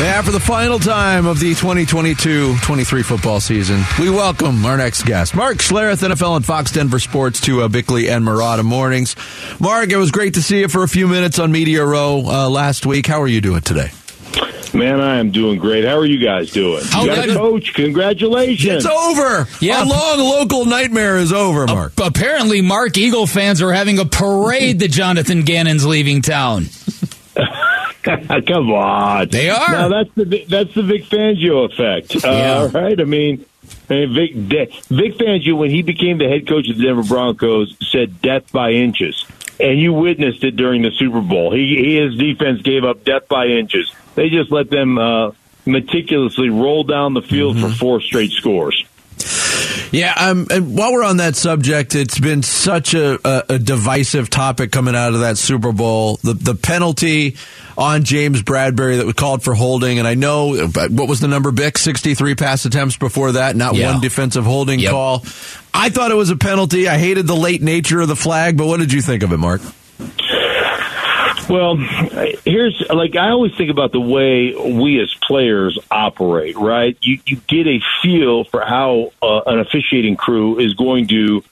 Yeah, for the final time of the 2022-23 football season, we welcome our next guest, Mark Schlereth, NFL and Fox Denver Sports, to uh, Bickley and Marotta mornings. Mark, it was great to see you for a few minutes on Media Row uh, last week. How are you doing today? Man, I am doing great. How are you guys doing? How you got a coach. Congratulations. It's over. Yeah. Our long local nightmare is over, Mark. Apparently, Mark Eagle fans are having a parade that Jonathan Gannon's leaving town. Come on. They are. Now that's the that's the Vic Fangio effect. Yeah. Right? I mean, Vic, Vic Fangio, when he became the head coach of the Denver Broncos, said death by inches. And you witnessed it during the Super Bowl. He, he his defense gave up death by inches. They just let them uh, meticulously roll down the field Mm-hmm. for four straight scores. Yeah, um, and while we're on that subject, it's been such a, a, a divisive topic coming out of that Super Bowl. The the penalty on James Bradberry that was called for holding, and I know what was the number, Bick? Sixty three pass attempts before that, not Yeah. one defensive holding Yep. call. I thought it was a penalty. I hated the late nature of the flag, but what did you think of it, Mark? Well, here's like I always think about the way we as players operate, right? You you get a feel for how uh, an officiating crew is going to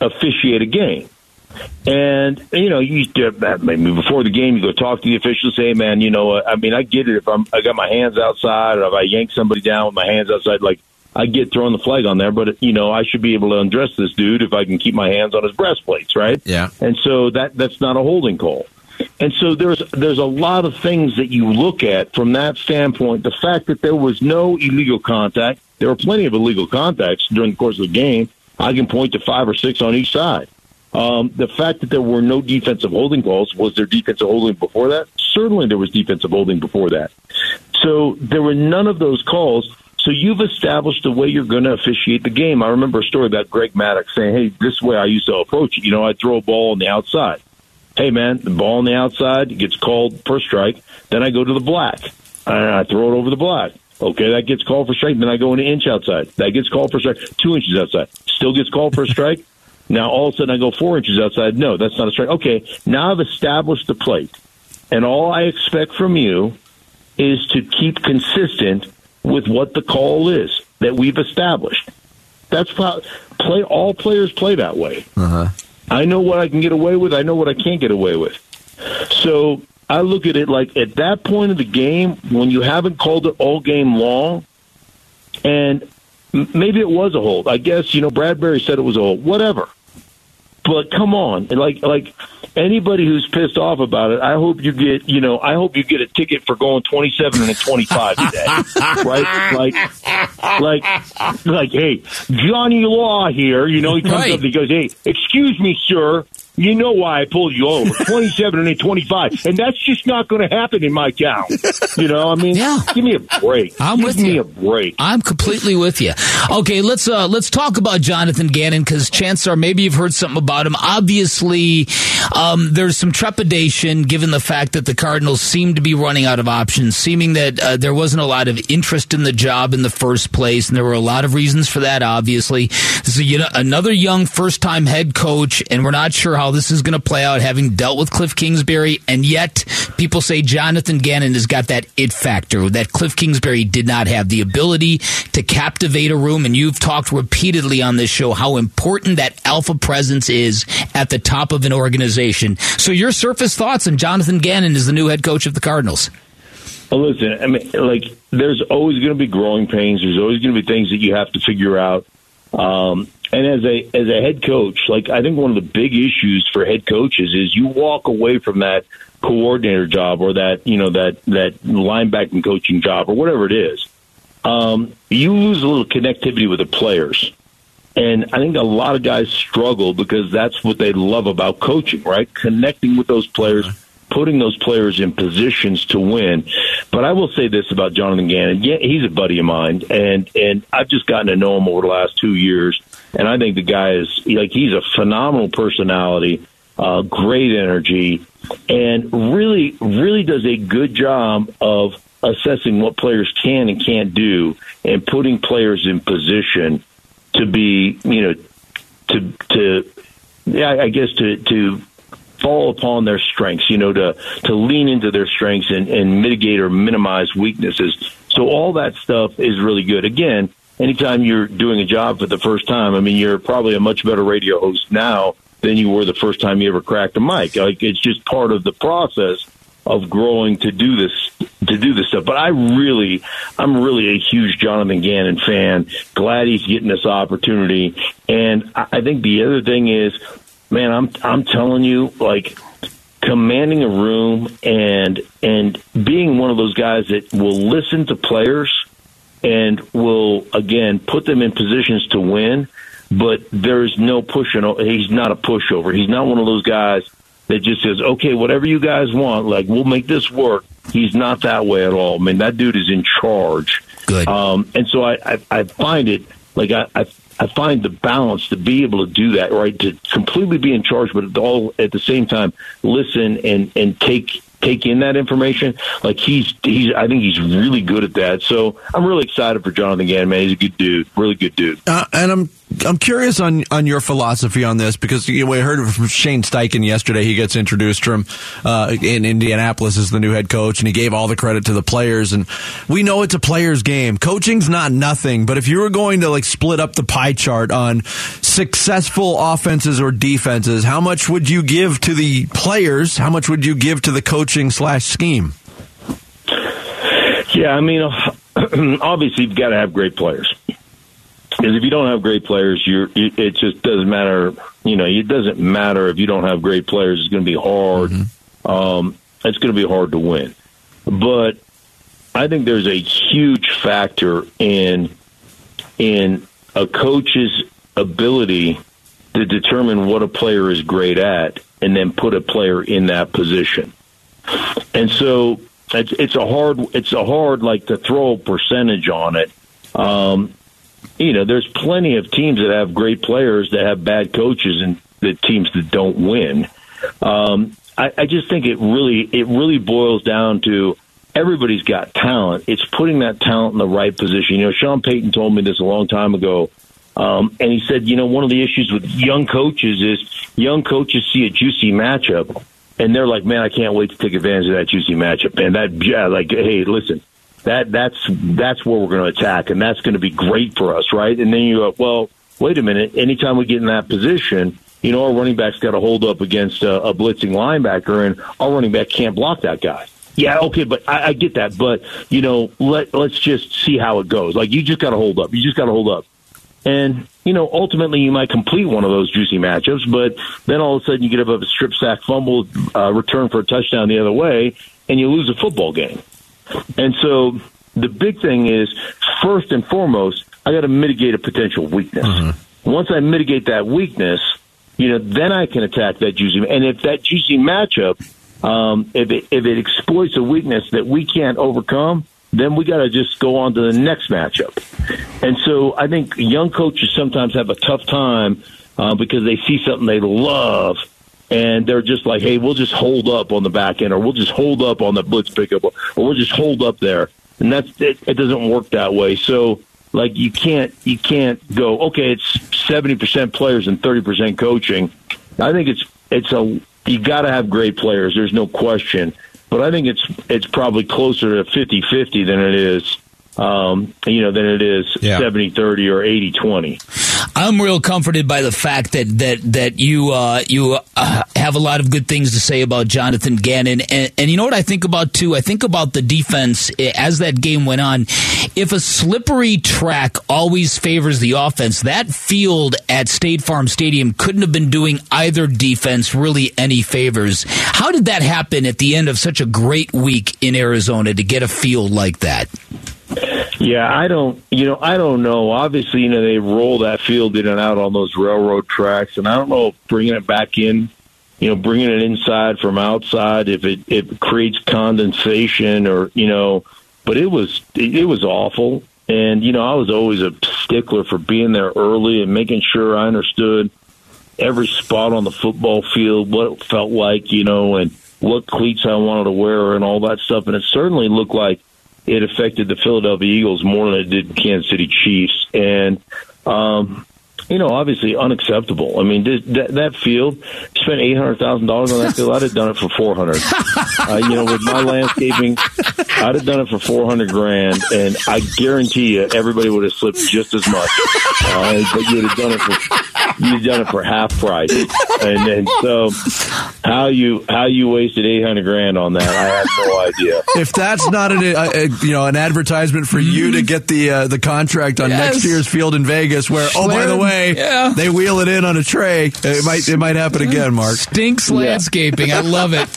officiate a game. And you know, you maybe before the game, you go talk to the officials. Say, hey, man, you know, I mean, I get it. If I'm, I got my hands outside, or if I yank somebody down with my hands outside, like I get throwing the flag on there. But you know, I should be able to undress this dude if I can keep my hands on his breastplates, right? Yeah. And so that that's not a holding call. And so there's there's a lot of things that you look at from that standpoint. The fact that there was no illegal contact, there were plenty of illegal contacts during the course of the game. I can point to five or six on each side. Um, the fact that there were no defensive holding calls was there defensive holding before that? Certainly, there was defensive holding before that. So there were none of those calls. So you've established the way you're going to officiate the game. I remember a story about Greg Maddux saying, "Hey, this way I used to approach it. You know, I throw a ball on the outside. Hey, man, the ball on the outside gets called for strike. Then I go to the black and I throw it over the black. Okay, that gets called for strike. Then I go an inch outside. That gets called for strike. Two inches outside. Still gets called for a strike. Now all of a sudden I go four inches outside. No, that's not a strike. Okay, now I've established the plate, and all I expect from you is to keep consistent with what the call is that we've established. That's how play. All players play that way. Uh-huh. I know what I can get away with. I know what I can't get away with. So I look at it like at that point of the game when you haven't called it all game long, and maybe it was a hold. I guess you know Bradberry said it was a hold. Whatever. But come on, like like anybody who's pissed off about it, I hope you get you know I hope you get a ticket for going twenty seven and a twenty five today, right? Like like like hey Johnny Law here, you know he comes Right. up and he goes, hey, excuse me, sir. You know why I pulled you over. 27 and 25. And that's just not going to happen in my town. You know, I mean, Yeah. give me a break. I'm give with me you. a break. I'm completely with you. Okay, let's uh let's talk about Jonathan Gannon because chances are maybe you've heard something about him. Obviously, um, there's some trepidation given the fact that the Cardinals seem to be running out of options, seeming that uh, there wasn't a lot of interest in the job in the first place, and there were a lot of reasons for that. Obviously, this is you know, another young first time head coach, and we're not sure how this is going to play out, having dealt with Cliff Kingsbury, and yet people say Jonathan Gannon has got that it factor that Cliff Kingsbury did not have the ability to captivate a room. And you've talked repeatedly on this show how important that alpha presence is at the top of an organization. So, your surface thoughts on Jonathan Gannon as the new head coach of the Cardinals? Well, listen, I mean, like, there's always going to be growing pains. There's always going to be things that you have to figure out. Um, and as a as a head coach, like I think one of the big issues for head coaches is you walk away from that coordinator job or that you know that that linebacking coaching job or whatever it is. Um, you lose a little connectivity with the players. And I think a lot of guys struggle because that's what they love about coaching, right? Connecting with those players, putting those players in positions to win. But I will say this about Jonathan Gannon. Yeah, he's a buddy of mine and and I've just gotten to know him over the last 2 years and I think the guy is like he's a phenomenal personality, uh great energy and really really does a good job of assessing what players can and can't do and putting players in position to be, you know, to to yeah, I guess to to fall upon their strengths, you know, to to lean into their strengths and, and mitigate or minimize weaknesses. So all that stuff is really good. Again, anytime you're doing a job for the first time, I mean, you're probably a much better radio host now than you were the first time you ever cracked a mic. Like it's just part of the process of growing to do this to do this stuff. But I really, I'm really a huge Jonathan Gannon fan. Glad he's getting this opportunity. And I think the other thing is, man, I'm I'm telling you, like commanding a room and and being one of those guys that will listen to players and will again put them in positions to win. But there's no pushing. He's not a pushover. He's not one of those guys that just says, "Okay, whatever you guys want, like we'll make this work." He's not that way at all. I mean, that dude is in charge. Good. Um, and so I, I, I find it like I, I I find the balance to be able to do that, right? To completely be in charge, but all at the same time listen and and take take in that information. Like he's he's I think he's really good at that. So I'm really excited for Jonathan Gannon. Man, he's a good dude, really good dude. Uh, and I'm I'm curious on on your philosophy on this because you know, we heard from Shane Steichen yesterday. He gets introduced from uh, in Indianapolis as the new head coach, and he gave all the credit to the players. And we know it's a players' game. Coaching's not nothing, but if you were going to like split up the pie chart on successful offenses or defenses, how much would you give to the players? How much would you give to the coaching slash scheme? Yeah, I mean, obviously you've got to have great players because if you don't have great players, you're it just doesn't matter. You know, it doesn't matter if you don't have great players. It's going to be hard. Mm-hmm. Um, it's going to be hard to win. But I think there's a huge factor in in a coach's ability to determine what a player is great at, and then put a player in that position. And so it's, it's a hard it's a hard like to throw a percentage on it. Um, you know, there's plenty of teams that have great players that have bad coaches and the teams that don't win. Um, I, I just think it really it really boils down to everybody's got talent. It's putting that talent in the right position. You know, Sean Payton told me this a long time ago. Um, and he said, you know, one of the issues with young coaches is young coaches see a juicy matchup and they're like, man, I can't wait to take advantage of that juicy matchup. And that, yeah, like, hey, listen, that that's that's where we're going to attack, and that's going to be great for us, right? And then you go, well, wait a minute. Anytime we get in that position, you know, our running back's got to hold up against a, a blitzing linebacker, and our running back can't block that guy. Yeah, okay, but I, I get that. But you know, let let's just see how it goes. Like you just got to hold up. You just got to hold up. And you know, ultimately, you might complete one of those juicy matchups, but then all of a sudden you get up a strip sack fumble, uh, return for a touchdown the other way, and you lose a football game. And so the big thing is, first and foremost, I got to mitigate a potential weakness. Mm-hmm. Once I mitigate that weakness, you know, then I can attack that juicy. And if that juicy matchup, um, if it if it exploits a weakness that we can't overcome, then we got to just go on to the next matchup. And so I think young coaches sometimes have a tough time uh, because they see something they love and they're just like, hey, we'll just hold up on the back end, or we'll just hold up on the blitz pickup, or we'll just hold up there, and that's it. It doesn't work that way. So, like, you can't you can't go, okay, it's seventy percent players and thirty percent coaching. I think it's it's a you got to have great players. There's no question, but I think it's it's probably closer to 50-50 than it is um, you know, than it is yeah. 70 30 or 80 20. I'm real comforted by the fact that that that you uh, you uh, have a lot of good things to say about Jonathan Gannon, and, and, you know what I think about too. I think about the defense eh, as that game went on. If a slippery track always favors the offense, that field at State Farm Stadium couldn't have been doing either defense really any favors. How did that happen at the end of such a great week in Arizona to get a field like that? Yeah, I don't, you know, I don't know. Obviously, you know, they roll that field in and out on those railroad tracks, and I don't know if bringing it back in, you know, bringing it inside from outside, if it it creates condensation or you know, but it was it, it was awful. And you know, I was always a stickler for being there early and making sure I understood every spot on the football field, what it felt like, you know, and what cleats I wanted to wear and all that stuff. And it certainly looked like it affected the Philadelphia Eagles more than it did the Kansas City Chiefs. And um, you know, obviously unacceptable. I mean, this, that, that field spent eight hundred thousand dollars on that field. I'd have done it for four hundred. uh, you know, with my landscaping, I'd have done it for four hundred grand, and I guarantee you, everybody would have slipped just as much. Uh, but you'd have done it for you'd done it for half price, and, and so how you how you wasted eight hundred grand on that, I have no idea. If that's not an uh, uh, you know an advertisement for you to get the uh, the contract on Yes. next year's field in Vegas, where oh by the way, Yeah. they wheel it in on a tray, it might it might happen again, Mark. Stinks landscaping. I love it.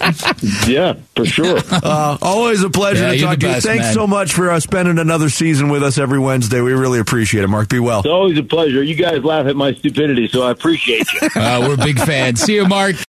Yeah, for sure. Uh, always a pleasure Yeah, to talk the to you. Thanks man. so much for uh, spending another season with us every Wednesday. We really appreciate it, Mark. Be well. It's always a pleasure. You guys laugh at my stupidity, so I appreciate you. Uh, we're big fans. See you, Mark.